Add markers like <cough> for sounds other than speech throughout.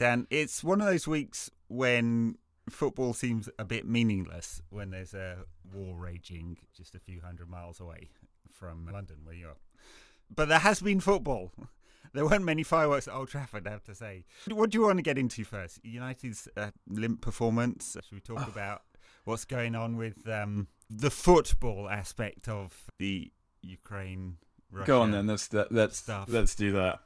Dan. It's one of those weeks when football seems a bit meaningless when there's a war raging just a few hundred miles away from London, where you are. But there has been football. <laughs> There weren't many fireworks at Old Trafford, I have to say. What do you want to get into first? United's uh, limp performance. Should we talk about what's going on with um, the football aspect of the Ukraine? Russia Go on then. Let's let's stuff. let's do that.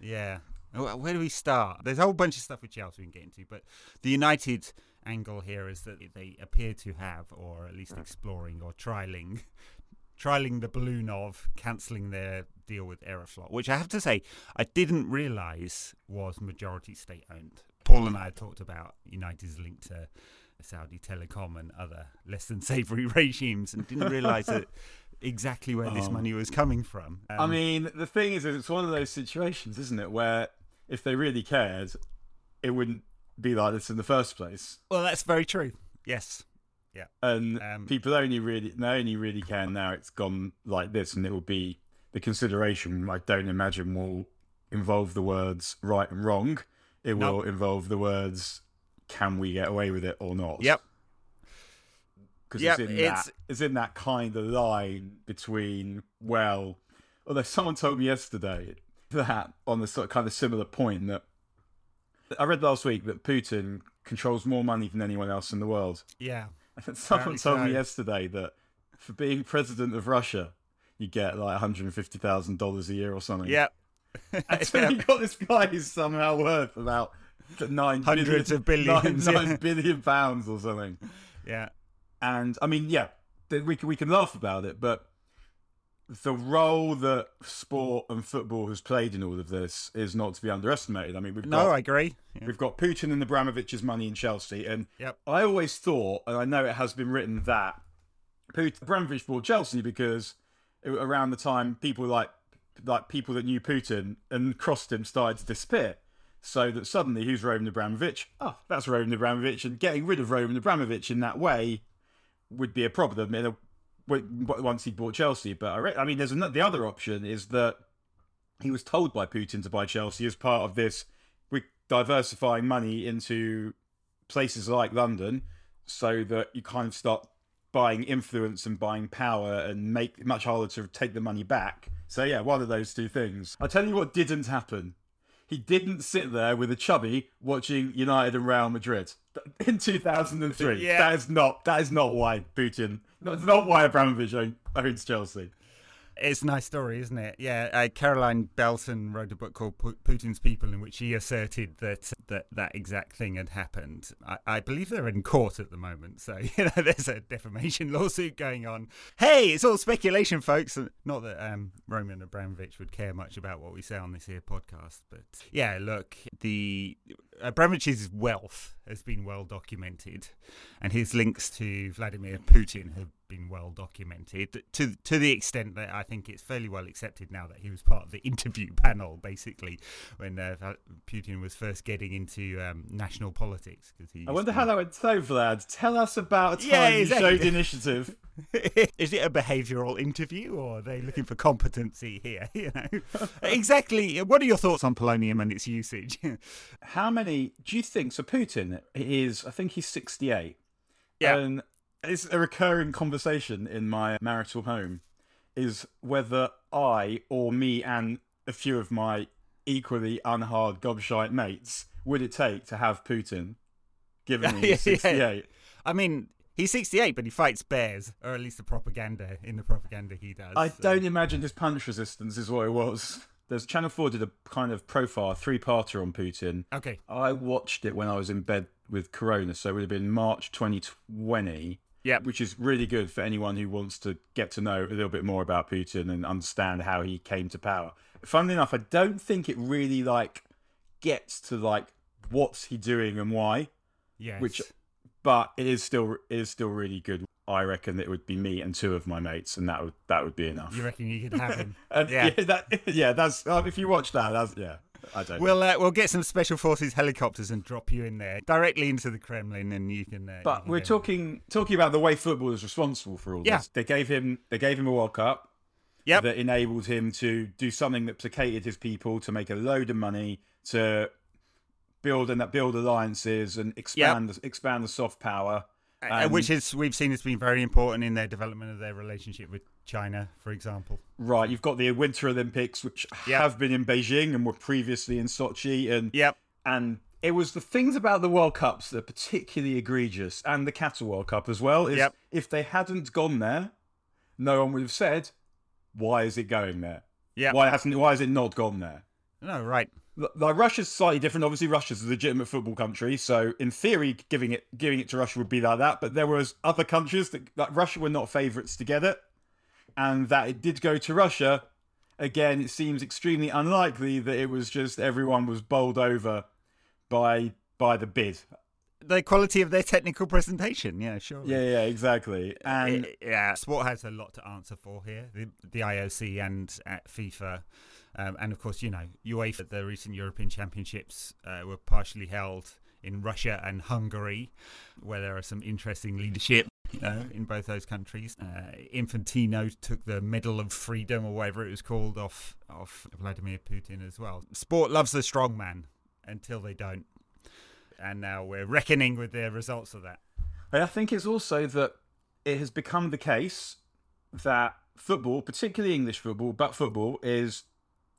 Yeah. Wh- Where do we start? There's a whole bunch of stuff with Chelsea we can get into, but the United angle here is that they appear to have, or at least exploring or trialing, <laughs> trialing the balloon of cancelling their deal with Aeroflot, which I have to say I didn't realise was majority state owned. Paul and I had talked about United's link to Saudi Telecom and other less than savoury <laughs> regimes, and didn't realise that <laughs> exactly where this Oh. money was coming from. I Um, mean, the thing is, it's one of those situations, isn't it, where if they really cared, it wouldn't be like this in the first place. well, that's very true. Yes. Yeah. And Um, people only really, they only really care now. It's gone like this, and it will be the consideration. I don't imagine will involve the words right and wrong. It No. will involve the words, "Can we get away with it or not?" Yep. because Yep, it's in it's- that it's in that kind of line between well, although someone told me yesterday that on the sort of kind of similar point that I read last week that Putin controls more money than anyone else in the world. Yeah. <laughs> And someone Apparently told me yesterday that for being president of Russia, you get like one hundred and fifty thousand dollars a year or something. Yep. <laughs> And <laughs> so you got this guy who's somehow worth about nine Hundreds of billion- billions, nine- yeah. nine billion pounds or something. Yeah. And I mean, yeah, we can, we can laugh about it, but the role that sport and football has played in all of this is not to be underestimated. I mean, we've No, got I agree. Yeah. we've got Putin and Abramovich's money in Chelsea, and Yep. I always thought, and I know it has been written that Putin, Abramovich bought Chelsea because it, around the time people like like people that knew Putin and crossed him started to disappear. So that suddenly, who's Roman Abramovich? Oh, that's Roman Abramovich, and getting rid of Roman Abramovich in that way would be a problem in a, once he bought Chelsea. But I, re- I mean, there's another, the other option is that he was told by Putin to buy Chelsea as part of this we're diversifying money into places like London so that you kind of start buying influence and buying power and make it much harder to take the money back. So yeah, one of those two things. I'll tell you what didn't happen. He didn't sit there with a chubby watching United and Real Madrid <laughs> in 2003. Yeah. That is not that is not why Putin. That's not why Abramovich own- owns Chelsea. It's a nice story, isn't it? Yeah. Uh, Caroline Belton wrote a book called Pu- Putin's People, in which she asserted that that, that exact thing had happened. I, I believe they're in court at the moment, so <laughs> you know there's a defamation <laughs> lawsuit going on. Hey, it's all speculation, folks. Not that um, Roman Abramovich would care much about what we say on this here podcast, but yeah, look, the Abramovich's wealth has been well documented, and his links to Vladimir Putin have been well documented to to the extent that I think it's fairly well accepted now that he was part of the <laughs> interview panel, basically, when uh, Putin was first getting into um, national politics. Because he I wonder how that went so, Vlad. Tell us about time Yeah, you showed initiative. <laughs> Is it a behavioural interview, or are they looking for competency here? <laughs> You know, exactly. What are your thoughts on polonium and its usage? How many do you think? So Putin is, I think he's 68. Yeah. And it's a recurring conversation in my marital home is whether I or me and a few of my equally unhard gobshite mates would it take to have Putin, given <laughs> Yeah, he's yeah. 68. I mean, he's 68, but he fights bears, or at least the propaganda in the propaganda he does. I so- don't imagine his punch resistance is what it was. There's Channel 4 did a kind of profile, three-parter on Putin. Okay. I watched it when I was in bed with Corona, so it would have been March 2020. Yep. Which is really good for anyone who wants to get to know a little bit more about Putin and understand how he came to power. Funnily enough, I don't think it really like gets to like what's he doing and why, Yes. which but it is still it is still really good. I reckon that it would be me and two of my mates, and that would that would be enough. you reckon you could have him? <laughs> And yeah. yeah, that, <laughs> yeah, that's uh, if you watch that, that's yeah. I don't. We'll uh, we'll get some special forces helicopters and drop you in there directly into the Kremlin, and you can. Uh, you But can we're go- talking talking about the way football is responsible for all Yeah. this. They gave him they gave him a World Cup Yep. that enabled him to do something that placated his people, to make a load of money, to build and that build alliances and expand the, expand the soft power. Uh, And- which is we've seen has been very important in their development of their relationship with China, for example. Right, you've got the Winter Olympics, which Yep. have been in Beijing and were previously in Sochi, and Yep. and it was the things about the World Cups that are particularly egregious, and the Qatar World Cup as well. Is Yep. if they hadn't gone there, no one would have said, "Why is it going there? Yeah. Why hasn't? Why has it not gone there?" No, right. Like Russia's slightly different. Obviously, Russia's a legitimate football country, so in theory, giving it giving it to Russia would be like that. But there was other countries that like Russia were not favourites to get it, and that it did go to Russia. Again, it seems extremely unlikely that it was just everyone was bowled over by by the bid. The quality of their technical presentation, yeah, sure. Yeah, yeah, exactly. And yeah, sport has a lot to answer for here. The, the IOC and at FIFA, um, and of course, you know, UEFA. The recent European Championships uh, were partially held in Russia and Hungary, where there are some interesting leadership. In both those countries, uh, Infantino took the Medal of Freedom or whatever it was called off off Vladimir Putin as well. Sport loves the strong man until they don't, and now we're reckoning with the results of that. I think it's also that it has become the case that football, particularly English football, but football is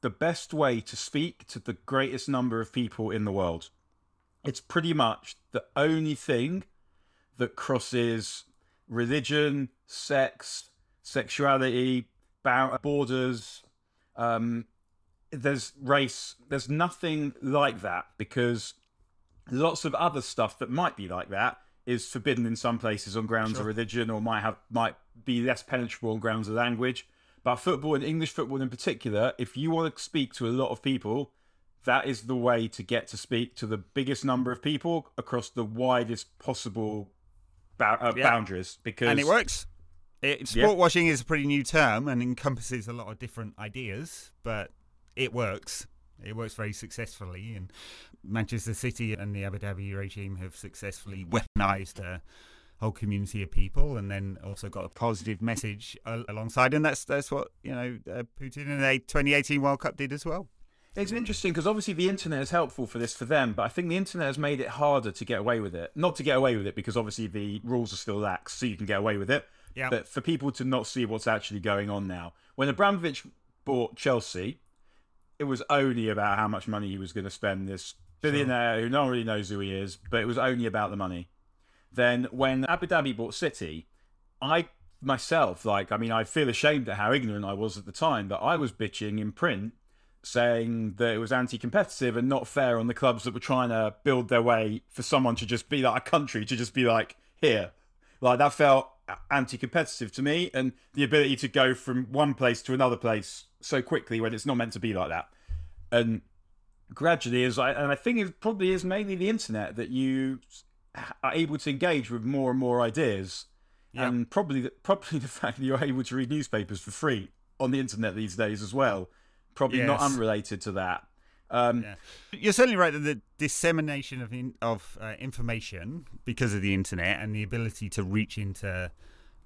the best way to speak to the greatest number of people in the world. It's pretty much the only thing that crosses religion, sex, sexuality, borders. Um, there's race. There's nothing like that because lots of other stuff that might be like that is forbidden in some places on grounds of religion or might have might be less penetrable on grounds of language. But football and English football in particular, if you want to speak to a lot of people, that is the way to get to speak to the biggest number of people across the widest possible bou- uh, Yeah. boundaries. Because and it works. It, Yeah. sport washing is a pretty new term and encompasses a lot of different ideas, but it works. It works very successfully, and Manchester City and the Abu Dhabi regime have successfully weaponized a whole community of people, and then also got a positive message alongside. And that's that's what you know uh, Putin and the 2018 World Cup did as well. It's interesting because obviously the internet is helpful for this for them, but I think the internet has made it harder to get away with it. Not to get away with it because obviously the rules are still lax, so you can get away with it. Yeah. But for people to not see what's actually going on now, when Abramovich bought Chelsea, it was only about how much money he was going to spend. This billionaire who no one really knows who he is, but it was only about the money. Then when Abu Dhabi bought City, I myself, like, I mean, I feel ashamed at how ignorant I was at the time, but I was bitching in print saying that it was anti-competitive and not fair on the clubs that were trying to build their way for someone to just be like a country to just be like here. Like that felt anti-competitive to me and the ability to go from one place to another place so quickly when it's not meant to be like that. And gradually as I and I think it probably is mainly the internet that you are able to engage with more and more ideas. Yeah. and probably the, probably the <laughs> fact that you're able to read newspapers for free on the internet these days as well probably not unrelated to that um, Yeah. You're certainly right that the dissemination of in, of uh, information because of the internet and the ability to reach into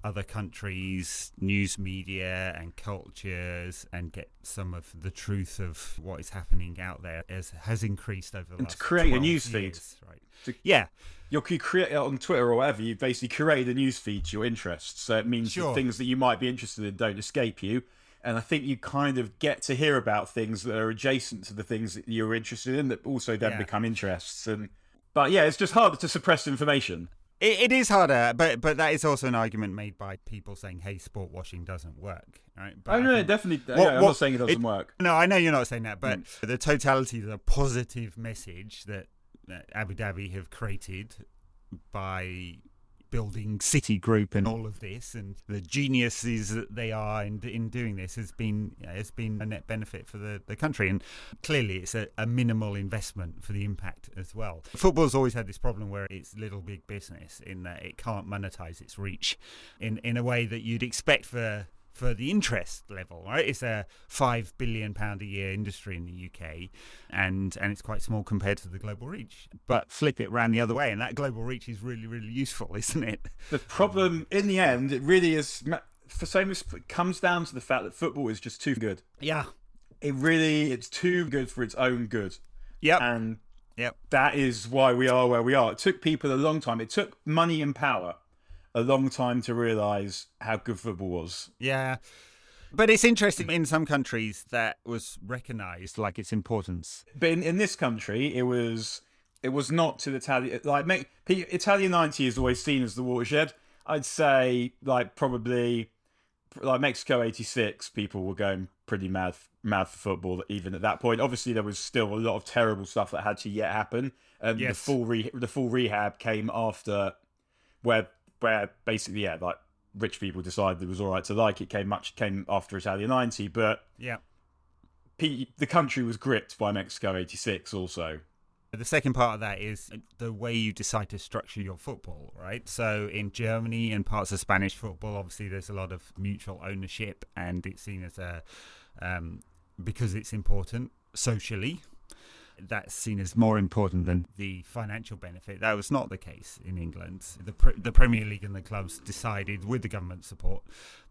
other countries, news media, and cultures, and get some of the truth of what is happening out there has, has increased over the And to create a 12 news feed. Right. To- yeah. you create it on Twitter or whatever. You basically create a news feed to your interests. So it means Sure. things that you might be interested in don't escape you. And I think you kind of get to hear about things that are adjacent to the things that you're interested in that also then Yeah. become interests. And but yeah, it's just harder to suppress information. It, it is harder, but but that is also an argument made by people saying, "Hey, sport washing doesn't work." Right? But Oh I no, think- definitely. What- yeah, I'm what- not saying it doesn't it- work. No, I know you're not saying that, but Hmm. the totality, the positive message that, that Abu Dhabi have created by building City Group and all of this, and the geniuses that they are in, in doing this, has been has been a net benefit for the, the country. And clearly, it's a, a minimal investment for the impact as well. Football's always had this problem where it's little big business in that it can't monetize its reach in in a way that you'd expect for for the interest level, right? It's a five billion pound a year industry in the UK, and and it's quite small compared to the global reach. But flip it round the other way, and that global reach is really really useful, <laughs> isn't it? The problem in the end, it really is. For same, it comes down to the fact that football is just too good. Yeah. It really, it's too good for its own good. Yep. and Yep. That is why we are where we are. It took people a long time. It took money and power a long time to realise how good football was. Yeah. But it's interesting in some countries that was recognised like its importance. But in, in this country, it was it was not to the Italian like make, Italia ninety is always seen as the watershed. I'd say like probably like Mexico eighty six, people were going pretty mad mad for football even at that point. Obviously, there was still a lot of terrible stuff that had to yet happen. Um, and yes. the full re- the full rehab came after where where basically yeah like rich people decided it was all right to like it came much came after Italia 90 but yeah the country was gripped by Mexico 86 also the second part of that is the way you decide to structure your football, right? So in Germany and parts of Spanish football, obviously there's a lot of mutual ownership, and it's seen as a um, because it's important socially, that's seen as more important than the financial benefit. That was not the case in England. The, the Premier League and the clubs decided, with the government support,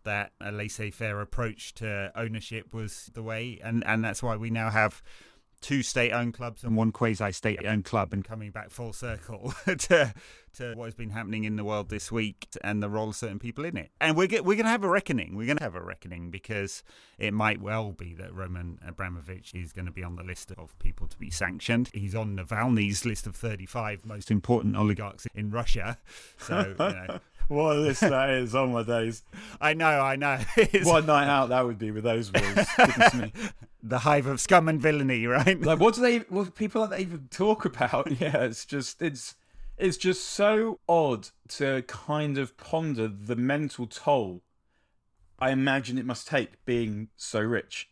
that a laissez faire approach to ownership was the way, and, and that's why we now have two state-owned clubs and one quasi-state-owned club, and coming back full circle <laughs> to to what has been happening in the world this week and the role of certain people in it. And we're we're going to have a reckoning. We're going to have a reckoning because it might well be that Roman Abramovich is going to be on the list of people to be sanctioned. He's on Navalny's list of 35 most important oligarchs in Russia. So. You know, <laughs> what a list that is! Oh my days! I know, I know. <laughs> One night out that would be with those words. <laughs> the hive of scum and villainy, right? Like, what do they? What people like they even talk about? <laughs> Yeah, it's just it's it's just so odd to kind of ponder the mental toll. I imagine it must take being so rich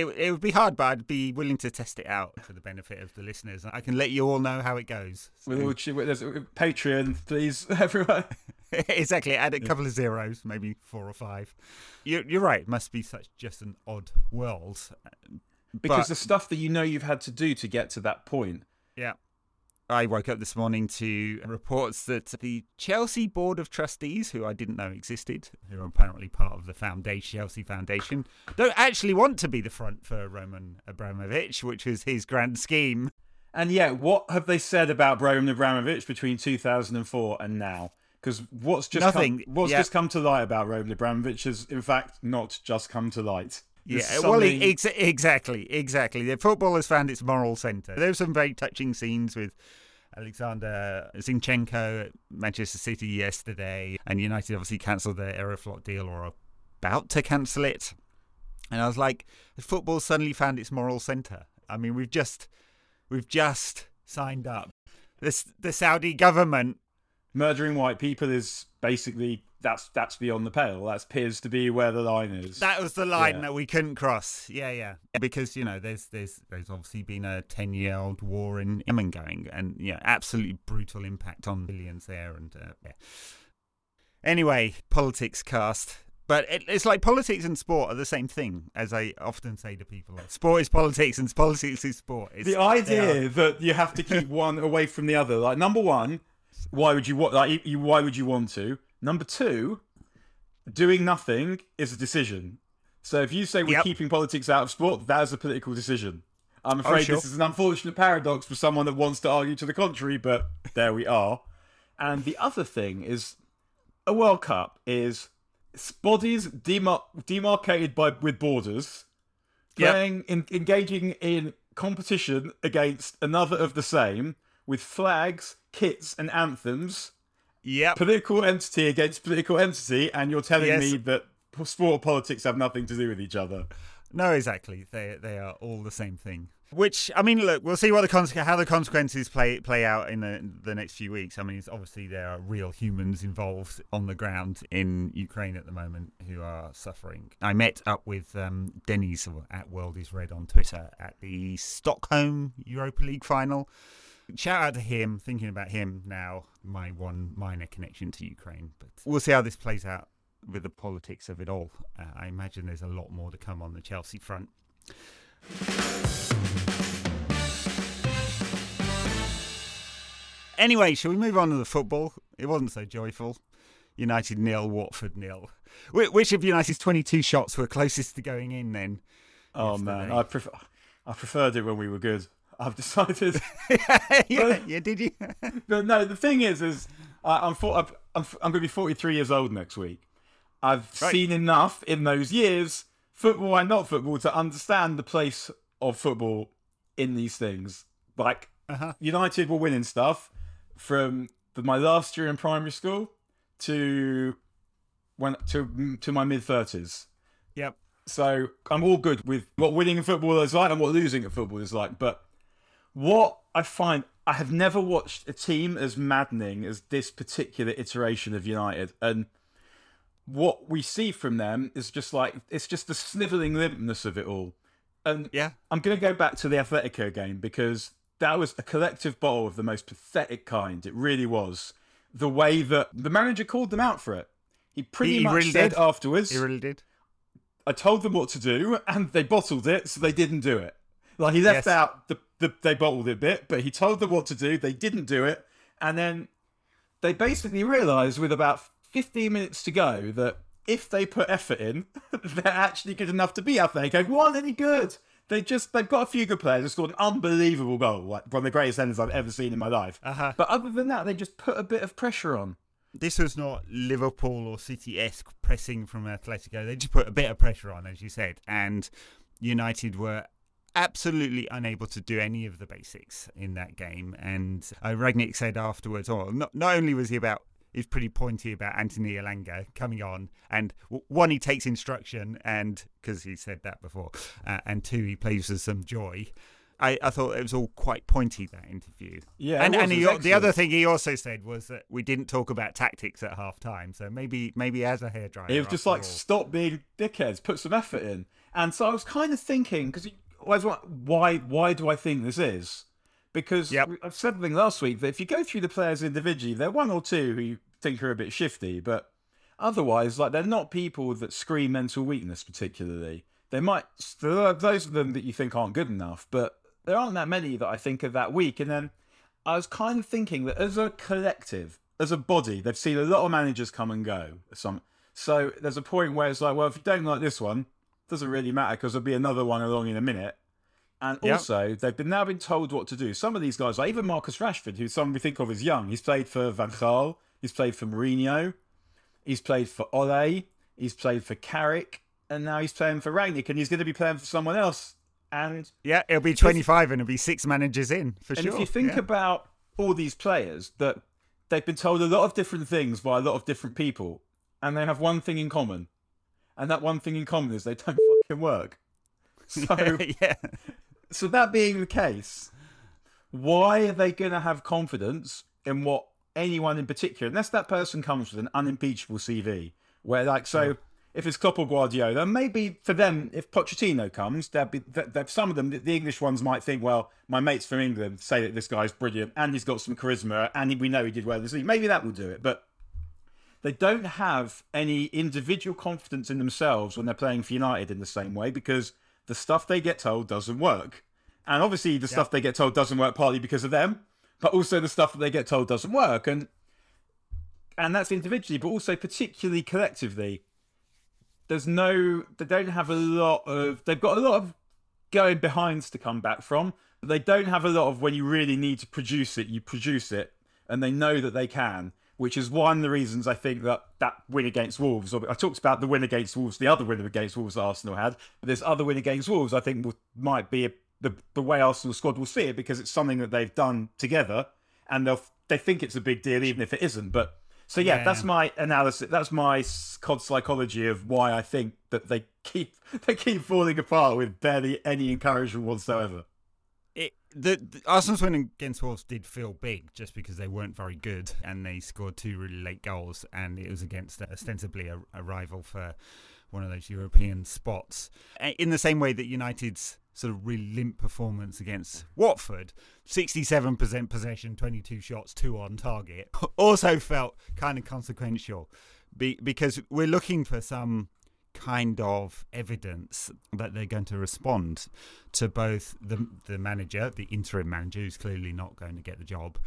it, it would be hard, but I'd be willing to test it out for the benefit of the listeners. I can let you all know how it goes. So. There's uh, Patreon, please, <laughs> everyone. <laughs> exactly. Add a couple of zeros, maybe four or five. You're, you're right. It must be such just an odd world. Because but, the stuff that you know you've had to do to get to that point. Yeah. I woke up this morning to reports that the Chelsea Board of Trustees, who I didn't know existed, who are apparently part of the foundation, Chelsea Foundation, don't actually want to be the front for Roman Abramovich, which was his grand scheme. And yet, what have they said about Roman Abramovich between 2004 and now? Because what's just Nothing. Come, what's just come to light about Roman Abramovich has, in fact, not just come to light. There's yeah, well, ex- exactly, exactly. The football has found its moral centre. There's some very touching scenes with Alexander Zinchenko at Manchester City yesterday, and United obviously cancelled their Aeroflot deal or are about to cancel it. And I was like, the football suddenly found its moral centre. I mean, we've just we've just signed up. This the Saudi government murdering white people is basically that's that's beyond the pale. That appears to be where the line is. That was the line yeah. that we couldn't cross. Yeah, yeah. Because you know, there's there's there's obviously been a ten year old war in Yemen going, and yeah, absolutely brutal impact on millions there. And uh, yeah. Anyway, politics cast. But it, it's like politics and sport are the same thing, as I often say to people. Like, sport is politics and <laughs> politics is sport. It's, the idea that you have to keep one away from the other. Like number one, why would you want? Like, you, why would you want to? Number two, doing nothing is a decision. So if you say we're yep. keeping politics out of sport, that is a political decision. I'm oh, afraid oh, sure. this is an unfortunate paradox for someone that wants to argue to the contrary, but there we are. And the other thing is, a World Cup is bodies demar- demarcated by with borders, playing yep. in, engaging in competition against another of the same with flags, kits, and anthems yeah. Political entity against political entity, and you're telling yes. me that sport and politics have nothing to do with each other. No, exactly. They they are all the same thing. Which I mean, look, we'll see what the how the consequences play play out in the the next few weeks. I mean, obviously there are real humans involved on the ground in Ukraine at the moment who are suffering. I met up with um, Denny's at World is Red on Twitter at the Stockholm Europa League final shout out to him, thinking about him now, my one minor connection to Ukraine. But we'll see how this plays out with the politics of it all. Uh, I imagine there's a lot more to come on the Chelsea front. Anyway, shall we move on to the football? It wasn't so joyful. United nil, Watford nil. Which of United's 22 shots were closest to going in then? Oh yesterday? man, I prefer I preferred it when we were good. I've decided. <laughs> yeah, yeah, did you? <laughs> but no, the thing is, is uh, I'm, for, I'm, I'm, I'm going to be 43 years old next week. I've Right. seen enough in those years, football and not football, to understand the place of football in these things. Like Uh-huh. United were winning stuff from the, my last year in primary school to when to to my mid thirties. Yep. So I'm all good with what winning in football is like and what losing at football is like. But what I find, I have never watched a team as maddening as this particular iteration of United. And what we see from them is just like, it's just the snivelling limpness of it all. And Yeah. I'm going to go back to the Atletico game because that was a collective bottle of the most pathetic kind. It really was. The way that the manager called them out for it. He pretty he much really said did. afterwards, He really did. I told them what to do, and they bottled it, so they didn't do it. Like he left Yes. out the, the they bottled it a bit, but he told them what to do. They didn't do it, and then they basically realised with about 15 minutes to go that if they put effort in, <laughs> they're actually good enough to beat Atletico. What any good? They just they've got a few good players. They scored an unbelievable goal, like one of the greatest enders I've ever seen in my life. Uh-huh. But other than that, they just put a bit of pressure on. This was not Liverpool or City esque pressing from Atletico. They just put a bit of pressure on, as you said, and United were absolutely unable to do any of the basics in that game. And uh, Rangnick said afterwards, "Oh, not, not only was he about." He's pretty pointy about Anthony Elanga coming on, and one, he takes instruction, and because he said that before, uh, and two, he plays with some joy. I, I thought it was all quite pointy that interview. Yeah, and and he, the other thing he also said was that we didn't talk about tactics at half time. So maybe maybe as a hairdryer, It was just like all. stop being dickheads, put some effort in. And so I was kind of thinking because why why do I think this is? Because Yep. I've said something last week that if you go through the players individually, there are one or two who you think are a bit shifty, but otherwise, like they're not people that scream mental weakness particularly. They might there are those of them that you think aren't good enough, but there aren't that many that I think are that weak. And then I was kind of thinking that as a collective, as a body, they've seen a lot of managers come and go. Some so there's a point where it's like, well, if you don't like this one, doesn't really matter because there'll be another one along in a minute. And Yep. also, they've been now been told what to do. Some of these guys, like even Marcus Rashford, who some we think of as young, he's played for Van Gaal, he's played for Mourinho, he's played for Ole, he's played for Carrick, and now he's playing for Rangnick, and he's going to be playing for someone else. And yeah, it'll be twenty five and it'll be six managers in for and sure. And if you think yeah. about all these players, that they've been told a lot of different things by a lot of different people, and they have one thing in common, and that one thing in common is they don't <laughs> fucking work. So, <laughs> yeah, so that being the case, why are they going to have confidence in what anyone in particular, unless that person comes with an unimpeachable CV, where like so. If it's Klopp or Guardiola, maybe for them, if Pochettino comes, there'd be th- th- some of them. The English ones might think, well, my mates from England say that this guy's brilliant and he's got some charisma and we know he did well this league. Maybe that will do it, but they don't have any individual confidence in themselves when they're playing for United in the same way because the stuff they get told doesn't work. And obviously, the stuff they get told doesn't work partly because of them, but also the stuff that they get told doesn't work. And and that's individually, but also particularly collectively. There's no, they don't have a lot of, they've got a lot of going behinds to come back from, but they don't have a lot of when you really need to produce it, you produce it, and they know that they can, which is one of the reasons I think that that win against Wolves, or I talked about the win against Wolves, the other win against Wolves Arsenal had, but this other win against Wolves, I think will, might be a, the, the way Arsenal squad will see it because it's something that they've done together, and they'll they think it's a big deal even if it isn't, but so yeah, Yeah. that's my analysis. That's my COD psychology of why I think that they keep <laughs> they keep falling apart with barely any encouragement whatsoever. It, the, the Arsenal's win against Wolves did feel big just because they weren't very good and they scored two really late goals and it was against ostensibly a, a rival for one of those European spots. Uh, In the same way that United's sort of really limp performance against Watford, 67% possession, 22 shots, two on target, <laughs> also felt kind of consequential be, because we're looking for some kind of evidence that they're going to respond to both the the manager, the interim manager, who's clearly not going to get the job,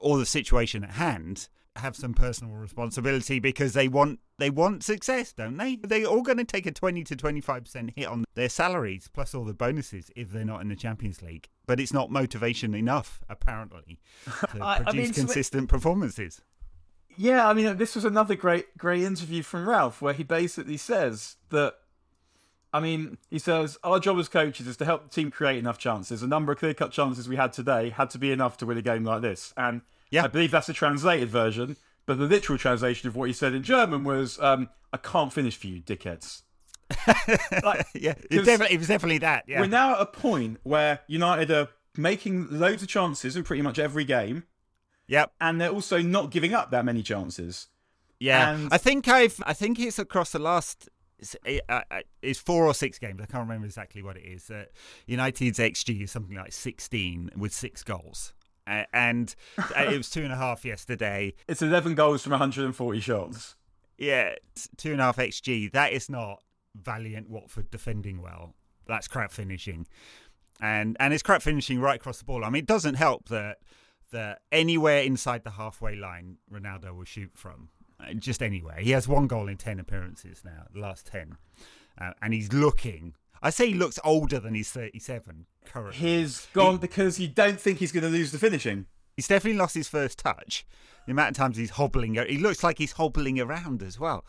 or the situation at hand, have some personal responsibility because they want they want success, don't they? They're all going to take a twenty to twenty five percent hit on their salaries plus all the bonuses if they're not in the Champions League. But it's not motivation enough, apparently, to <laughs> I- I produce mean, consistent performances. Yeah, I mean, this was another great, great interview from Ralph where he basically says that. I mean, he says our job as coaches is to help the team create enough chances. A number of clear-cut chances we had today had to be enough to win a game like this, and Yeah. I believe that's a translated version. But the literal translation of what he said in German was, um, "I can't finish for you, dickheads." <laughs> Like, yeah, it, definitely, it was definitely that. Yeah, We're now at a point where United are making loads of chances in pretty much every game, yep. and they're also not giving up that many chances. Yeah, And- I think I've. I think it's across the last. It's, uh, uh, it's four or six games. I can't remember exactly what it is. Uh, United's xG is something like sixteen with six goals, uh, and it was two and a half yesterday. <laughs> It's 11 goals from 140 shots. Yeah, two and a half xG. That is not valiant Watford defending well. That's crap finishing, and and it's crap finishing right across the ball. I mean, it doesn't help that that anywhere inside the halfway line, Ronaldo will shoot from. Uh, Just anywhere. He has one goal in ten appearances now, the last ten, uh, and he's looking. I say he looks older than he's thirty-seven currently. He's gone because you don't think he's going to lose the finishing. He's definitely lost his first touch. The amount of times he's hobbling, he looks like he's hobbling around as well,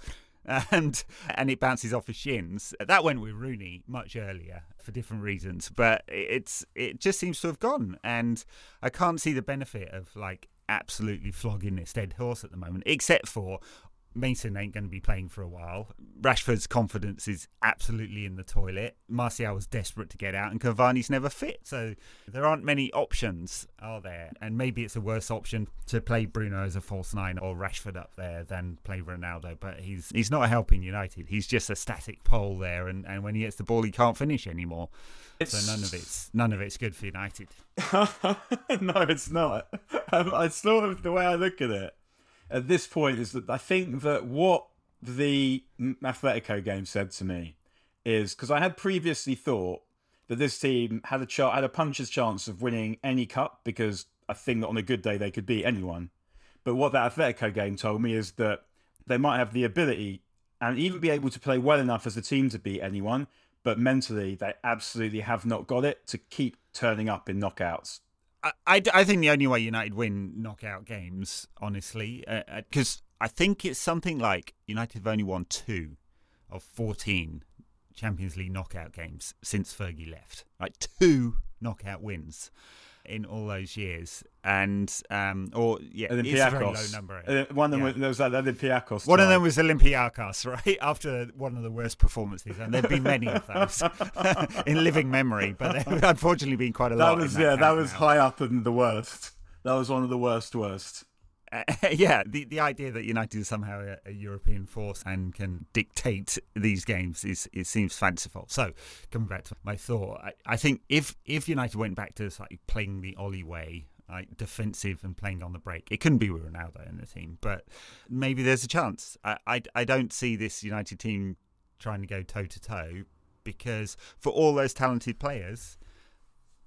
and and it bounces off his shins. That went with Rooney much earlier for different reasons, but it's it just seems to have gone, and I can't see the benefit of like absolutely flogging this dead horse at the moment, except for. Mason ain't going to be playing for a while. Rashford's confidence is absolutely in the toilet. Martial was desperate to get out, and Cavani's never fit. So there aren't many options, are there? And maybe it's a worse option to play Bruno as a false nine or Rashford up there than play Ronaldo. But he's he's not helping United. He's just a static pole there, and, and when he gets the ball, he can't finish anymore. So none of it's none of it's good for United. <laughs> no, it's not. Um, <laughs> I sort of the way I look at it at this point is that I think that what the Atletico game said to me is because I had previously thought that this team had a ch- had a puncher's chance of winning any cup because I think that on a good day they could beat anyone. But what that Atletico game told me is that they might have the ability and even be able to play well enough as a team to beat anyone, but mentally they absolutely have not got it to keep turning up in knockouts. I, I, I think the only way United win knockout games, honestly, uh, uh, because I think it's something like United have only won two of 14 Champions League knockout games since Fergie left. Like two knockout wins in all those years. And, um, or, yeah, it's a very low Olympiacos. number. Uh, One of them Yeah. was, there was that Olympiacos. One of them was Olympiacos, <laughs> right? After one of the worst performances, and there've been many of those <laughs> in living memory, but they've unfortunately been quite a That lot. That was yeah, that was high up in the worst. That was one of the worst worst. <laughs> Yeah, the the idea that United is somehow a, a European force and can dictate these games is it seems fanciful. So coming back to my thought, I, I think if if United went back to like playing the Ole way, like defensive and playing on the break, it couldn't be with Ronaldo in the team, but maybe there's a chance. I I, I don't see this United team trying to go toe to toe because for all those talented players.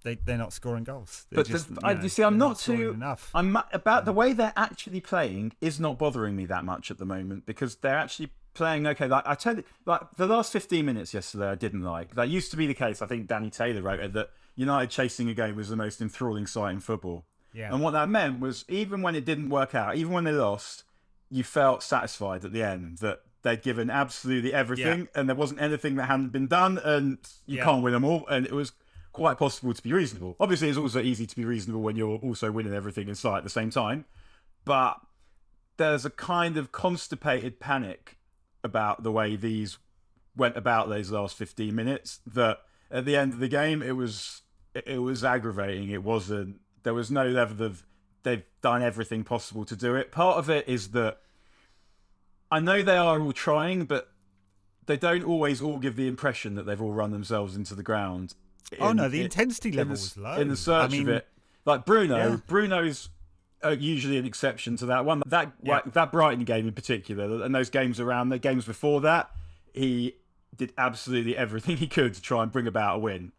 They, they're not scoring goals. They're But just, the, you, I, know, you see, I'm not too. enough. I'm about the way they're actually playing is not bothering me that much at the moment because they're actually playing okay. Like I tell you, like the last 15 minutes yesterday, I didn't like. That used to be the case. I think Danny Taylor wrote it that United chasing a game was the most enthralling sight in football. Yeah. And what that meant was even when it didn't work out, even when they lost, you felt satisfied at the end that they'd given absolutely everything and there wasn't anything that hadn't been done and you Yeah. can't win them all. And it was quite possible to be reasonable. Obviously, it's also easy to be reasonable when you're also winning everything in sight at the same time. But there's a kind of constipated panic about the way these went about those last 15 minutes that at the end of the game it was it was aggravating it wasn't there was no level of they've done everything possible to do it part of it is that i know they are all trying but they don't always all give the impression that they've all run themselves into the ground Oh in- no, the in- intensity in level the, was low. in the search I mean, of it. Like Bruno, Yeah. Bruno's uh, usually an exception to that one. That Yeah. like, that Brighton game in particular, and those games around the games before that, he did absolutely everything <laughs> he could to try and bring about a win.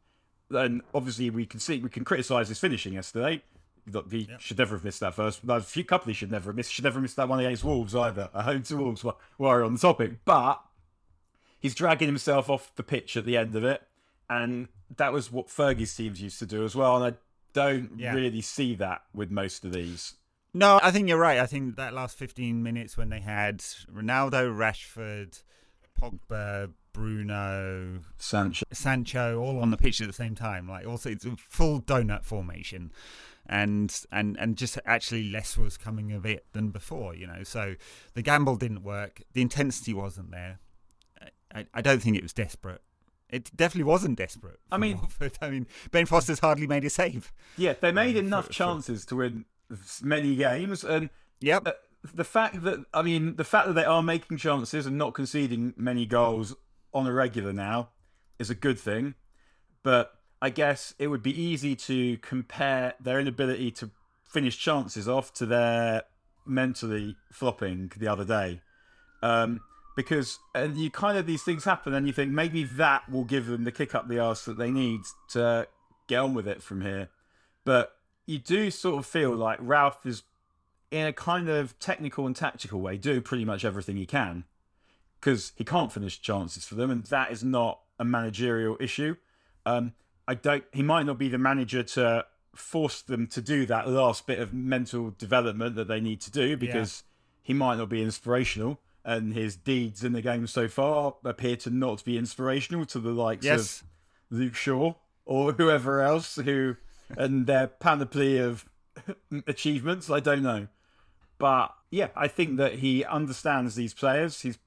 And obviously, we can see we can criticise his finishing yesterday. Look, he should never have missed that first. A few couple he should never have missed. Should never have missed that one against Wolves either. A home to Wolves while we're on the topic. But he's dragging himself off the pitch at the end of it, and that was what Fergie's teams used to do as well. And I don't yeah. really see that with most of these. No, I think you're right. I think that last 15 minutes when they had Ronaldo, Rashford, Pogba, Bruno, Sancho, Sancho, all on the pitch at the same time. Like also, it's a full donut formation, and and and just actually less was coming of it than before. You know, so the gamble didn't work. The intensity wasn't there. I, I don't think it was desperate. It definitely wasn't desperate. I mean, Watford. <laughs> I mean, Ben Foster's hardly made a save. Yeah, they made um, enough for, chances for... to win many games, and yep. Uh, the fact that I mean, the fact that they are making chances and not conceding many goals on a regular now is a good thing. But I guess it would be easy to compare their inability to finish chances off to their mentally flopping the other day. Um, because and you kind of these things happen and you think maybe that will give them the kick up the arse that they need to get on with it from here. But you do sort of feel like Ralph is in a kind of technical and tactical way doing pretty much everything he can because he can't finish chances for them and that is not a managerial issue. Um, I don't he might not be the manager to force them to do that last bit of mental development that they need to do because yeah. he might not be inspirational and his deeds in the game so far appear to not be inspirational to the likes yes. of Luke Shaw or whoever else who and their panoply of <laughs> achievements. I don't know, but yeah, I think that he understands these players. He's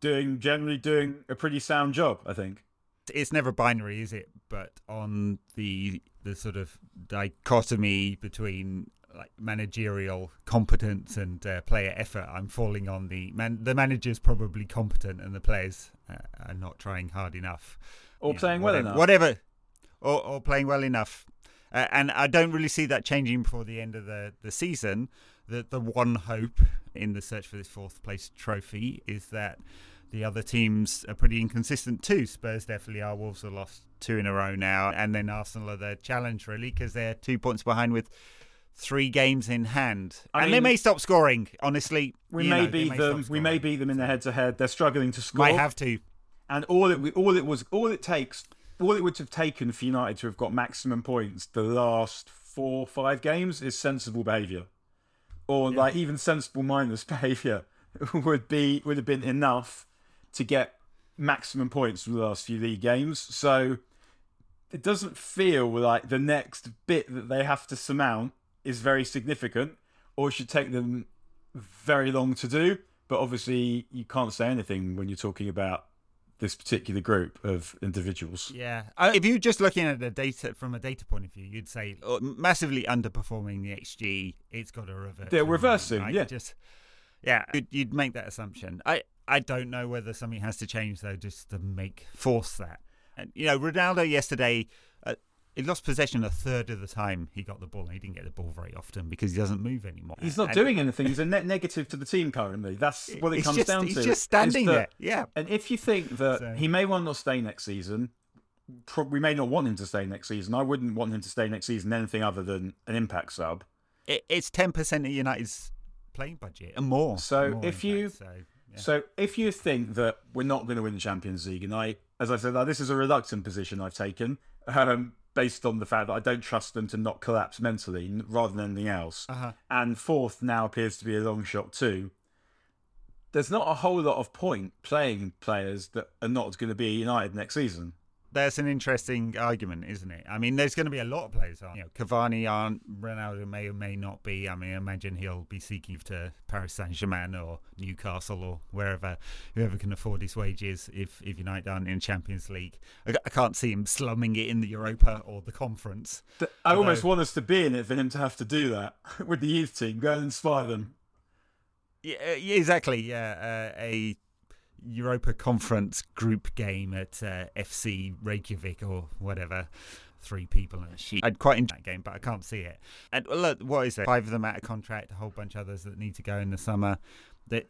doing generally doing a pretty sound job. I think it's never binary, is it? But on the the sort of dichotomy between like managerial competence and uh, player effort. I'm falling on the man. The manager's probably competent, and the players uh, are not trying hard enough, or playing know, well enough, whatever, or, or playing well enough. Uh, and I don't really see that changing before the end of the, the season. That the one hope in the search for this fourth place trophy is that the other teams are pretty inconsistent too. Spurs definitely are. Wolves have lost two in a row now, and then Arsenal are the challenge really because they're two points behind with three games in hand, I and mean, they may stop scoring. Honestly, we may know, beat may them. We may beat them in the head to head. They're struggling to score. Might have to. And all it all it was all it takes all it would have taken for United to have got maximum points the last four five games is sensible behaviour, or yeah. like even sensible mindless <laughs> behaviour would be would have been enough to get maximum points from the last few league games. So it doesn't feel like the next bit that they have to surmount is very significant or should take them very long to do. But obviously, you can't say anything when you're talking about this particular group of individuals. Yeah, if you're just looking at the data from a data point of view, you'd say oh, massively underperforming the XG. It's got to revert. They're reversing. Right? Yeah, just yeah, you'd, you'd make that assumption. I I don't know whether something has to change though, just to make force that. And you know, Ronaldo yesterday uh, he lost possession a third of the time he got the ball. And he didn't get the ball very often because he doesn't move anymore. He's not and doing anything. He's a net negative to the team currently. That's what it comes just, down he's to. He's just standing that, there. Yeah. And if you think that so. he may well not stay next season, we may not want him to stay next season. I wouldn't want him to stay next season anything other than an impact sub. It, it's ten percent of United's playing budget and more. So more if you, so, yeah. so if you think that we're not going to win the Champions League, and I, as I said, this is a reluctant position I've taken. Um, based on the fact that I don't trust them to not collapse mentally rather than anything else. Uh-huh. And fourth now appears to be a long shot too. There's not a whole lot of point playing players that are not going to be United next season that's an interesting argument, isn't it? I mean, there's going to be a lot of players on. You know, Cavani aren't, Ronaldo may or may not be. I mean, I imagine he'll be seeking to Paris Saint Germain or Newcastle or wherever, whoever can afford his wages if, if United aren't in Champions League. I, I can't see him slumming it in the Europa or the conference. I Although, almost want us to be in it for him to have to do that <laughs> with the youth team. Go and inspire them. Yeah, exactly. Yeah, uh, a Europa Conference group game at uh, FC Reykjavik or whatever. Three people in a sheet. I'd quite enjoy that game, but I can't see it. And look, what is it? Five of them out of contract, a whole bunch of others that need to go in the summer.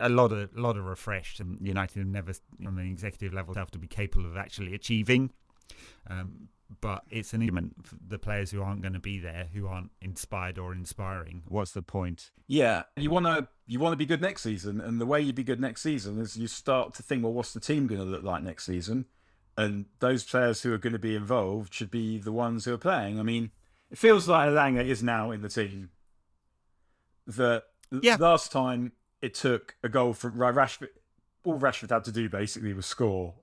a lot of lot of refreshed, and United have never on the executive level have to be capable of actually achieving. Um, but it's an argument for the players who aren't going to be there, who aren't inspired or inspiring. What's the point? Yeah, you want to you want to be good next season, and the way you be good next season is you start to think, well, what's the team going to look like next season? And those players who are going to be involved should be the ones who are playing. I mean, it feels like Elanga is now in the team. The yeah. last time it took a goal from Rashford, all Rashford had to do basically was score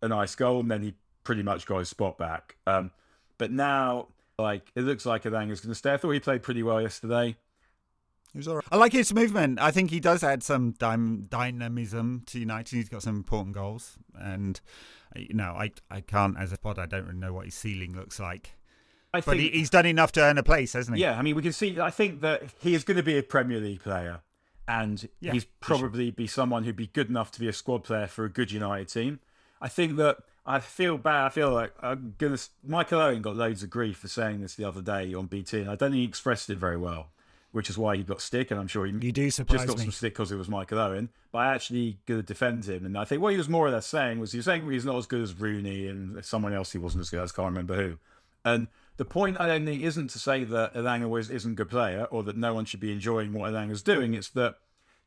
a nice goal, and then he pretty much got his spot back. Um, but now, like, it looks like Elanga's going to stay. I thought he played pretty well yesterday. He was all right. I like his movement. I think he does add some dynamism to United. He's got some important goals, and you know, I I can't as a pod, I don't really know what his ceiling looks like. I but think, he's done enough to earn a place, hasn't he? Yeah, I mean, we can see. I think that he is going to be a Premier League player, and yeah, he's probably be someone who'd be good enough to be a squad player for a good United team. I think that I feel bad. I feel like I'm gonna. Michael Owen got loads of grief for saying this the other day on BT, and I don't think he expressed it very well, which is why he got stick. And I'm sure he you do surprise just got me. some stick because it was Michael Owen. But I actually gonna defend him, and I think what he was more or less saying was he was saying he's not as good as Rooney and someone else he wasn't as good. as. I can't remember who. And the point I don't think isn't to say that Elanga isn't a good player or that no one should be enjoying what Elanga's doing. It's that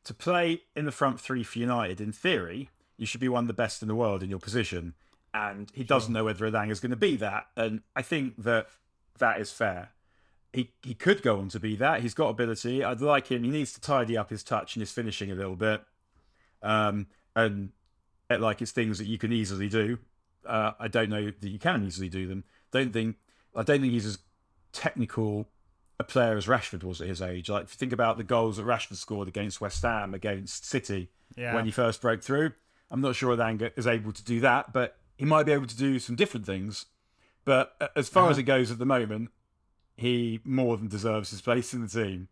to play in the front three for United, in theory, you should be one of the best in the world in your position and he doesn't know whether Elanga is going to be that. And I think that that is fair. He he could go on to be that. He's got ability. I'd like him. He needs to tidy up his touch and his finishing a little bit. Um, and like it's things that you can easily do. Uh, I don't know that you can easily do them. Don't think. I don't think he's as technical a player as Rashford was at his age. Like, if you think about the goals that Rashford scored against West Ham, against City, yeah. when he first broke through, I'm not sure Elanga is able to do that, but he might be able to do some different things. But uh, as far uh-huh. as it goes at the moment, he more than deserves his place in the team.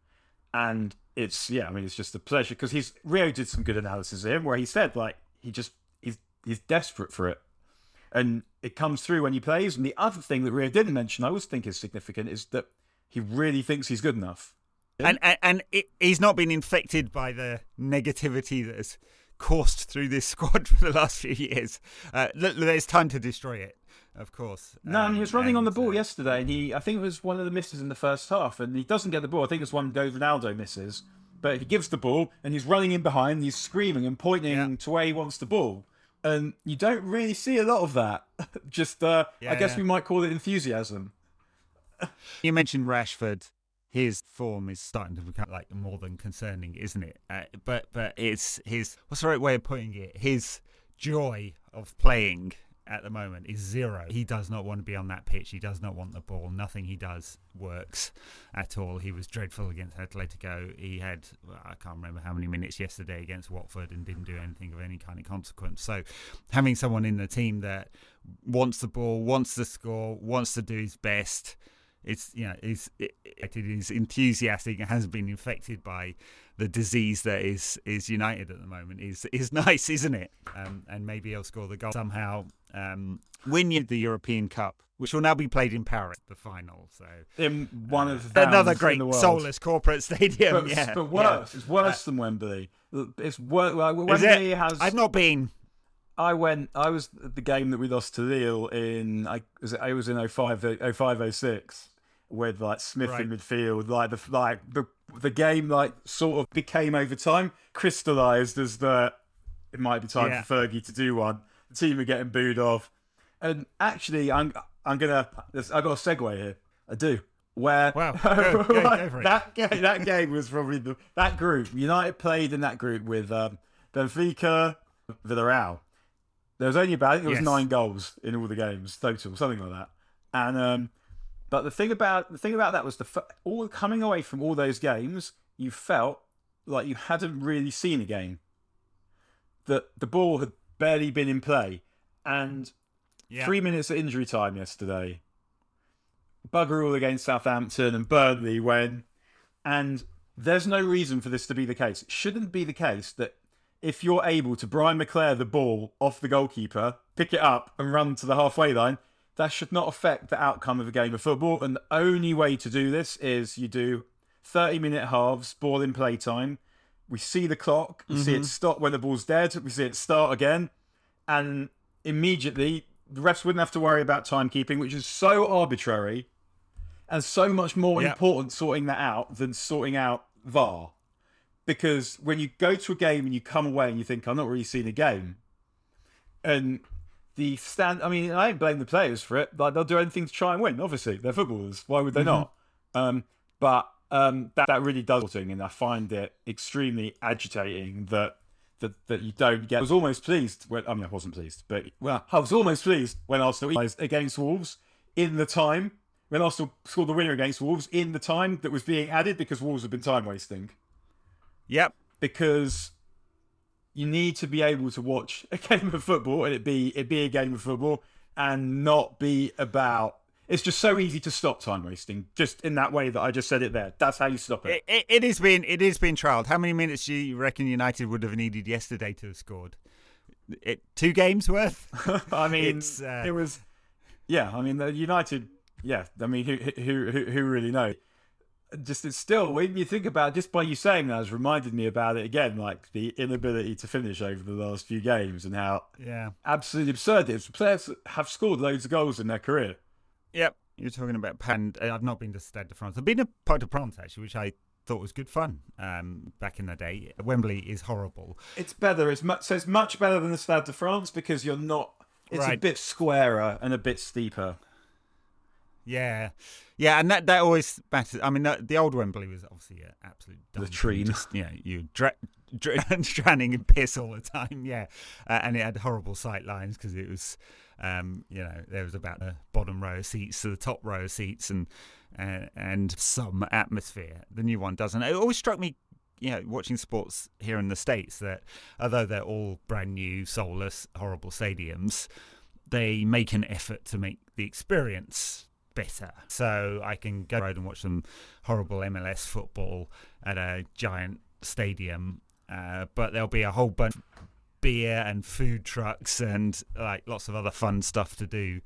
And it's yeah, I mean, it's just a pleasure because he's Rio did some good analysis here where he said like he just he's he's desperate for it, and it comes through when he plays. And the other thing that Rio didn't mention, I always think is significant, is that he really thinks he's good enough. And and, and it, he's not been infected by the negativity that has coursed through this <laughs> squad for the last few years. Uh, there's time to destroy it, of course. No, um, he was running and, on the ball uh, yesterday, and he I think it was one of the misses in the first half, and he doesn't get the ball. I think it's one Go Ronaldo misses, but he gives the ball, and he's running in behind, and he's screaming and pointing yeah. to where he wants the ball. And you don't really see a lot of that. <laughs> Just, uh, yeah, I guess yeah. we might call it enthusiasm. you mentioned Rashford his form is starting to become like more than concerning, isn't it? Uh, but but it's his what's the right way of putting it? His joy of playing at the moment is zero. He does not want to be on that pitch. He does not want the ball. Nothing he does works at all. He was dreadful against Atletico. He had well, I can't remember how many minutes yesterday against Watford and didn't do anything of any kind of consequence. So having someone in the team that wants the ball, wants to score, wants to do his best it's you know is it, it is enthusiastic and hasn't been infected by the disease that is is United at the moment is is <laughs> nice, isn't it? Um, and maybe he'll score the goal somehow. Um, win the European Cup, which will now be played in Paris, the final. So in one of the another great soulless corporate stadium. But, yeah, but worse, yeah. it's worse uh, than Wembley. It's worse. Well, Wembley has. I've not been. I went. I was at the game that we lost to Lille in. I was. I was in 05, 05 06 with like Smith right. in midfield, like the like the the game like sort of became over time crystallized as the it might be time yeah. for Fergie to do one. The team are getting booed off, and actually, I'm I'm gonna I got a segue here. I do. Where wow, <laughs> go, go, go that game, that game was probably the that group. United played in that group with um, Benfica, Villarreal. There was only about I think it was yes. nine goals in all the games total, something like that. And um, but the thing about the thing about that was the all coming away from all those games, you felt like you hadn't really seen a game. That the ball had barely been in play, and yeah. three minutes of injury time yesterday. Bugger all against Southampton and Burnley when, and there's no reason for this to be the case. It shouldn't be the case that if you're able to Brian McClair the ball off the goalkeeper, pick it up and run to the halfway line, that should not affect the outcome of a game of football. And the only way to do this is you do 30 minute halves, ball in playtime. we see the clock, we see it mm-hmm. stop when the ball's dead, we see it start again, and immediately the refs wouldn't have to worry about timekeeping, which is so arbitrary and so much more Yeah. important sorting that out than sorting out VAR. Because when you go to a game and you come away and you think, I'm not really seeing a game, and the stand, I mean, I don't blame the players for it. Like they'll do anything to try and win. Obviously, they're footballers. Why would they not? Um, but um, that that really does thing, and I find it extremely agitating that that that you don't get. I was almost pleased when I mean I wasn't pleased, but well, I was almost pleased when Arsenal equalised against Wolves in the time when Arsenal scored the winner against Wolves in the time that was being added because Wolves have been time wasting Yep. because you need to be able to watch a <laughs> game of football and it be it be a game of football and not be about it's just so easy to stop time wasting just in that way that I just said it there. That's how you stop it. It, it, it is being it is being trialled. How many minutes do you reckon United would have needed yesterday to have scored? It, two games worth. <laughs> I mean, it's, uh, it was yeah. I mean, the United. Yeah, I mean, who who who, who really knows? Just it's still when you think about just by you saying that has reminded me about it again, like the inability to finish over the last few games and how Yeah. absolutely absurd it is. Players have scored loads of goals in their career. Yep. You're talking about and I've not been to Stade de France. I've been to Parc de France actually, which I thought was good fun um, back in the day. Wembley is horrible. It's better. It's much so it's much better than the Stade de France because you're not. It's a bit squarer and a bit steeper. Yeah, yeah, and that that always matters. I mean, the, the old Wembley was obviously an absolute. Latrine. Just, you know, you dra- dra- <laughs> drowning in piss all the time. Yeah, uh, and it had horrible sight lines because it was, um, you know, there was about the bottom row of seats to the top row of seats, and uh, and some atmosphere. The new one doesn't. It always struck me. You know, watching sports here in the states, that although they're all brand new, soulless, horrible stadiums, they make an effort to make the experience better. So I can go road and watch some horrible MLS football at a giant stadium, uh, but there'll be a whole bunch of beer and food trucks and like lots of other fun stuff to do,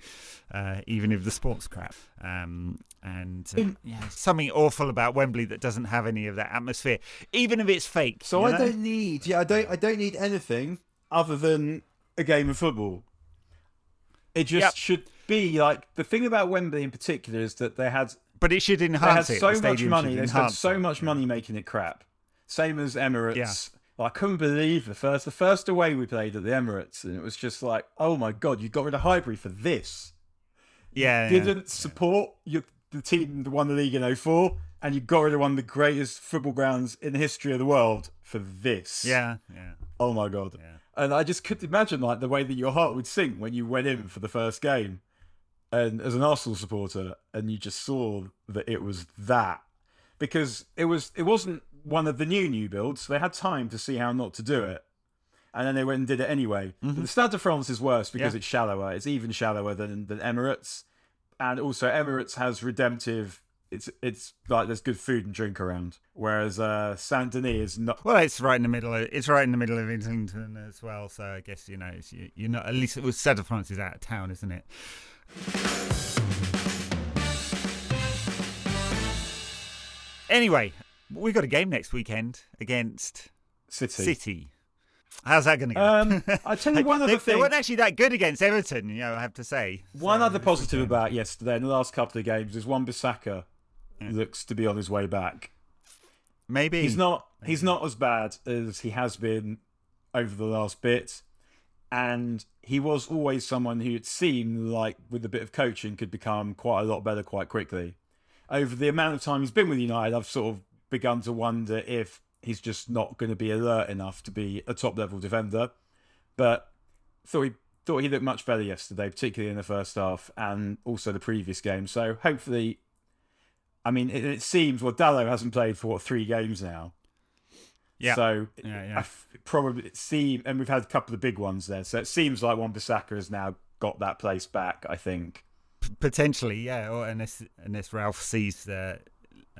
uh, even if the sport's crap. Um, and uh, yeah, something awful about Wembley that doesn't have any of that atmosphere, even if it's fake. So I know? don't need. Yeah, I don't. I don't need anything other than a game of football. It just Yep. should be like the thing about Wembley in particular is that they had But it should enhance. they had enhance it. so much money. They spent so much money making it crap. Same as Emirates. Yeah. Like, I couldn't believe the first the first away we played at the Emirates, and it was just like, oh my god, you got rid of Highbury for this. Yeah, yeah. Didn't support your, the team that won the league in 04, and you got rid of one of the greatest football grounds in the history of the world for this. yeah, yeah. Oh my god. Yeah. And I just couldn't imagine like the way that your heart would sink when you went in for the first game, and as an Arsenal supporter, and you just saw that it was that, because it was it wasn't one of the new new builds. They had time to see how not to do it, and then they went and did it anyway. But the Stade de France is worse because Yeah. it's shallower. It's even shallower than than Emirates, and also Emirates has redemptive. It's it's like there's good food and drink around, whereas uh, Saint Denis is not. Well, it's right in the middle. Of, it's right in the middle of Islington as well. So I guess you know it's, you, you're not. At least it was Stade de France is out of town, isn't it? Anyway, we've got a game next weekend against City. City. How's that going to go? Um, <laughs> I tell you one other they thing. They weren't actually that good against Everton, you know. I have to say. One So, other positive weekend- about yesterday in the last couple of games is Wan Bissaka looks to be on his way back. maybe He's not he's not as bad as he has been over the last bit. And he was always someone who it seemed like with a bit of coaching could become quite a lot better quite quickly. Over the amount of time he's been with United, I've sort of begun to wonder if he's just not going to be alert enough to be a top level defender. But thought he thought he looked much better yesterday, particularly in the first half and also the previous game. So hopefully, I mean, it, it seems well Dalot hasn't played for what three games now. Yeah. So Yeah, yeah. I f- probably it seems, and we've had a couple of big ones there. So it seems like Wan Bissaka has now got that place back. I think. P- potentially, yeah. Or unless unless Ralf sees uh,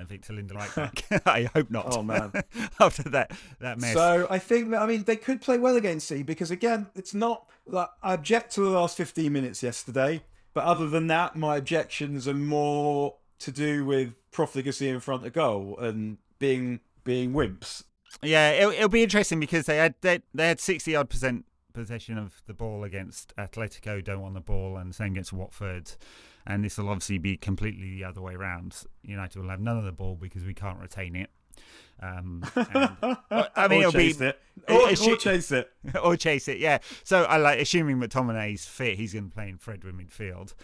Victor Lindelöf back, <laughs> <laughs> I hope not. Oh, man. <laughs> after that that mess. So I think that I mean they could play well against C because again it's not like I object to the last fifteen minutes yesterday, but other than that, my objections are more to do with profligacy in front of goal and being being wimps. Yeah, it'll, it'll be interesting because they had they, they had sixty odd percent possession of the ball against Atletico, don't want the ball, and same against Watford. And this will obviously be completely the other way around. United will have none of the ball because we can't retain it. Um, <laughs> and, I mean, or it'll be it. Or, it- or chase it. <laughs> or chase it. Yeah. So I like assuming McTominay's fit. He's going to play in Fred with midfield,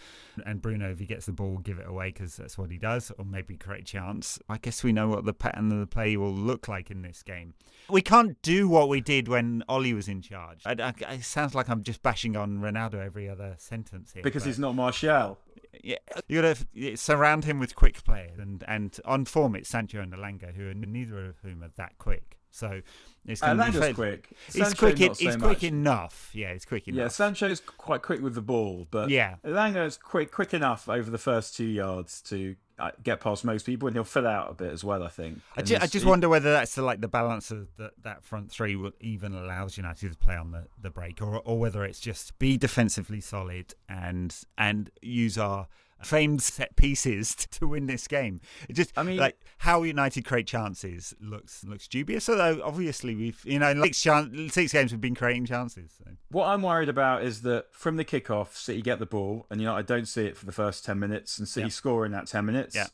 and Bruno, if he gets the ball, give it away because that's what he does, or maybe create a chance. I guess we know what the pattern of the play will look like in this game. We can't do what we did when Ole was in charge. I, I- it sounds like I'm just bashing on Ronaldo every other sentence here. Because but- he's not Martial. Yeah, you got to surround him with quick players, and and on form it's Sancho and Elanga, who are neither of whom are that quick. So it's going to be fair- quick. He's Sancho, quick. not en- so he's quick much. enough. Yeah, he's quick enough. Yeah, Sancho's quite quick with the ball, but Yeah. Elanga's quick quick enough over the first two yards to Uh, get past most people, and he'll fill out a bit as well. I think. I just, I just wonder whether that's the, like the balance of the, that front three will even allows United to play on the, the break, or or whether it's just be defensively solid and and use our famed set pieces <laughs> to win this game. It just I mean- like how United create chances looks looks dubious. Although obviously we've you know in six, chan- six games we've been creating chances. So. What I'm worried about is that from the kickoff, City get the ball, and you know I don't see it for the first ten minutes, and City Yeah. score in that ten minutes. Yeah.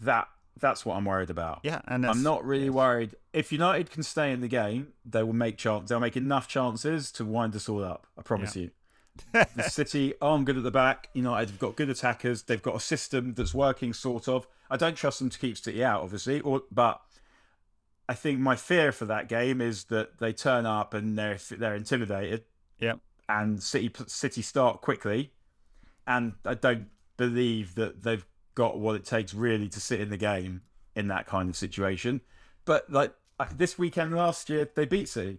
That that's what I'm worried about. Yeah, and I'm not really worried. If United can stay in the game, they will make chance. They'll make enough chances to wind us all up. I promise you. The City oh, aren't good at the back. United have got good attackers. They've got a system that's working, sort of. I don't trust them to keep City out, obviously. Or, but I think my fear for that game is that they turn up and they're they're intimidated, Yeah. and City City start quickly, and I don't believe that they've got what it takes really to sit in the game in that kind of situation. But like this weekend last year, they beat City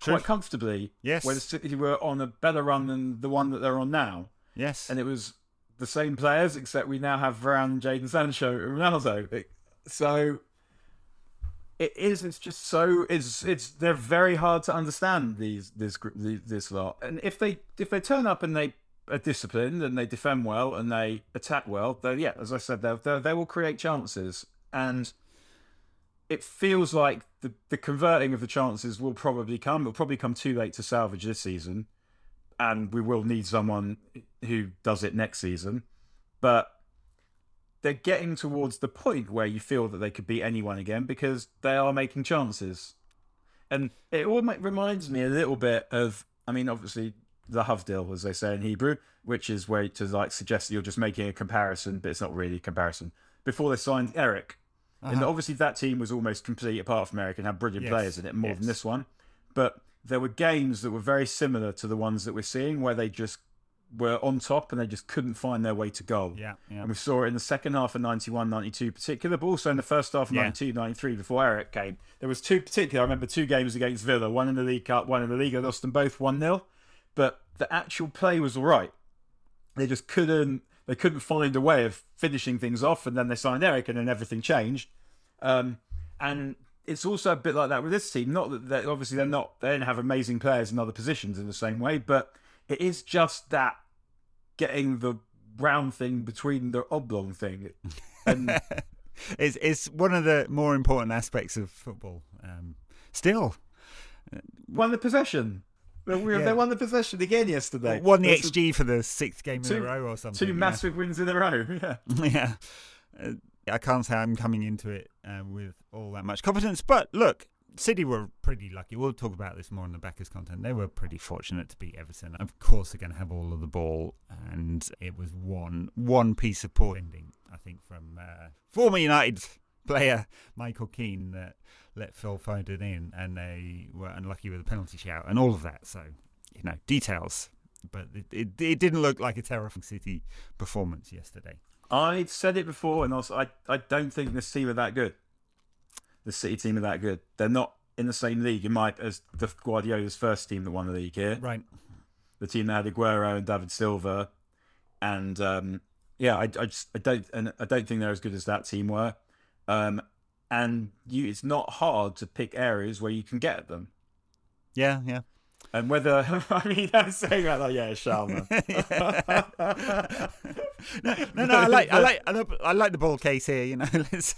True. quite comfortably. Yes. when City were on a better run than the one that they're on now, Yes. and it was the same players except we now have Varane, Jadon Sancho, and Ronaldo. It- so it is. It's just so. It's. It's. They're very hard to understand these. This group. This, lot. And if they if they turn up and they are disciplined and they defend well and they attack well, then yeah, as I said, they they will create chances and. It feels like the, the converting of the chances will probably come. It'll probably come too late to salvage this season, and we will need someone who does it next season. But they're getting towards the point where you feel that they could beat anyone again because they are making chances. And it all reminds me a little bit of, I mean, obviously the Havdil, as they say in Hebrew, which is where to like suggest that you're just making a comparison, but it's not really a comparison. Before they signed Eric, Uh-huh. and obviously that team was almost complete apart from Eric and had brilliant Yes, players in it more yes. than this one. But there were games that were very similar to the ones that we're seeing where they just were on top and they just couldn't find their way to goal. yeah. Yeah. And we saw it in the second half of 91, 92 particular, but also in the first half of Yeah. 92, 93 before Eric came. There was two particular, I remember two games against Villa, one in the League Cup, one in the League. I lost them both 1-0. But the actual play was all right. They just couldn't they couldn't find a way of finishing things off and then they signed Eric and then everything changed. Um, and it's also a bit like that with this team. Not that they, obviously they're not they don't have amazing players in other positions in the same way, but it is just that getting the round thing between the oblong thing. <laughs> And it's it's one of the more important aspects of football. Um, still, won the possession. They, Yeah. they won the possession again yesterday. won the That's XG for the sixth game in Two- a row or something. Two yeah. massive wins in a row. <laughs> Yeah. yeah. Uh, I can't say I'm coming into it uh, with all that much confidence, but look, City were pretty lucky. We'll talk about this more in the backers content. They were pretty fortunate to beat Everton. Of course, they're going to have all of the ball, and it was one one piece of poor ending, I think, from uh, former United player Michael Keane that let Phil Foden in, and they were unlucky with a penalty shout and all of that. So, you know, details. But it, it, it didn't look like a terrifying City performance yesterday. I'd said it before, and also I, I don't think this team are that good. The City team are that good. They're not in the same league in my as the Guardiola's first team that won the league here. Right. The team that had Aguero and David Silva, and um, yeah, I, I just I don't and I don't think they're as good as that team were. Um, and you, it's not hard to pick areas where you can get at them. Yeah, yeah. And whether <laughs> I mean, I'm saying that like, yeah, Sharma. <laughs> no, no, no, I like, I like, I like, I like the ball case here. You know, <laughs> let's,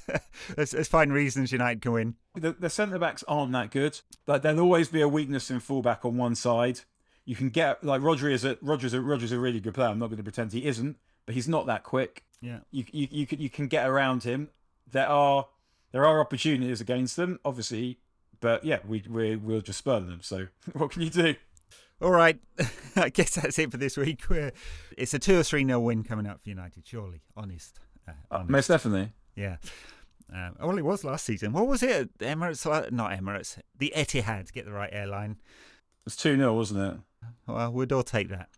let's let's find reasons United can win. The, the centre backs aren't that good. Like there'll always be a weakness in fullback on one side. You can get like Rodri is a Rodri's a Rodri's a really good player. I'm not going to pretend he isn't, but he's not that quick. Yeah, you you you can you can get around him. There are there are opportunities against them, obviously, but yeah, we we we'll just spurn them. So <laughs> what can you do? All right, <laughs> I guess that's it for this week. We're, it's a two or three nil win coming up for United. Surely, honest, uh, honest. most definitely. Yeah. Um, well, it was last season. What was it? Emirates, not Emirates. The Etihad. Get the right airline. It was two 0 wasn't it? Well, we'd all take that.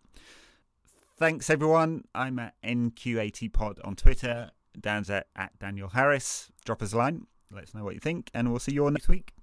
Thanks, everyone. I'm at NQ80 Pod on Twitter. Dan's at, at Daniel Harris. Drop us a line. Let us know what you think, and we'll see you all next week.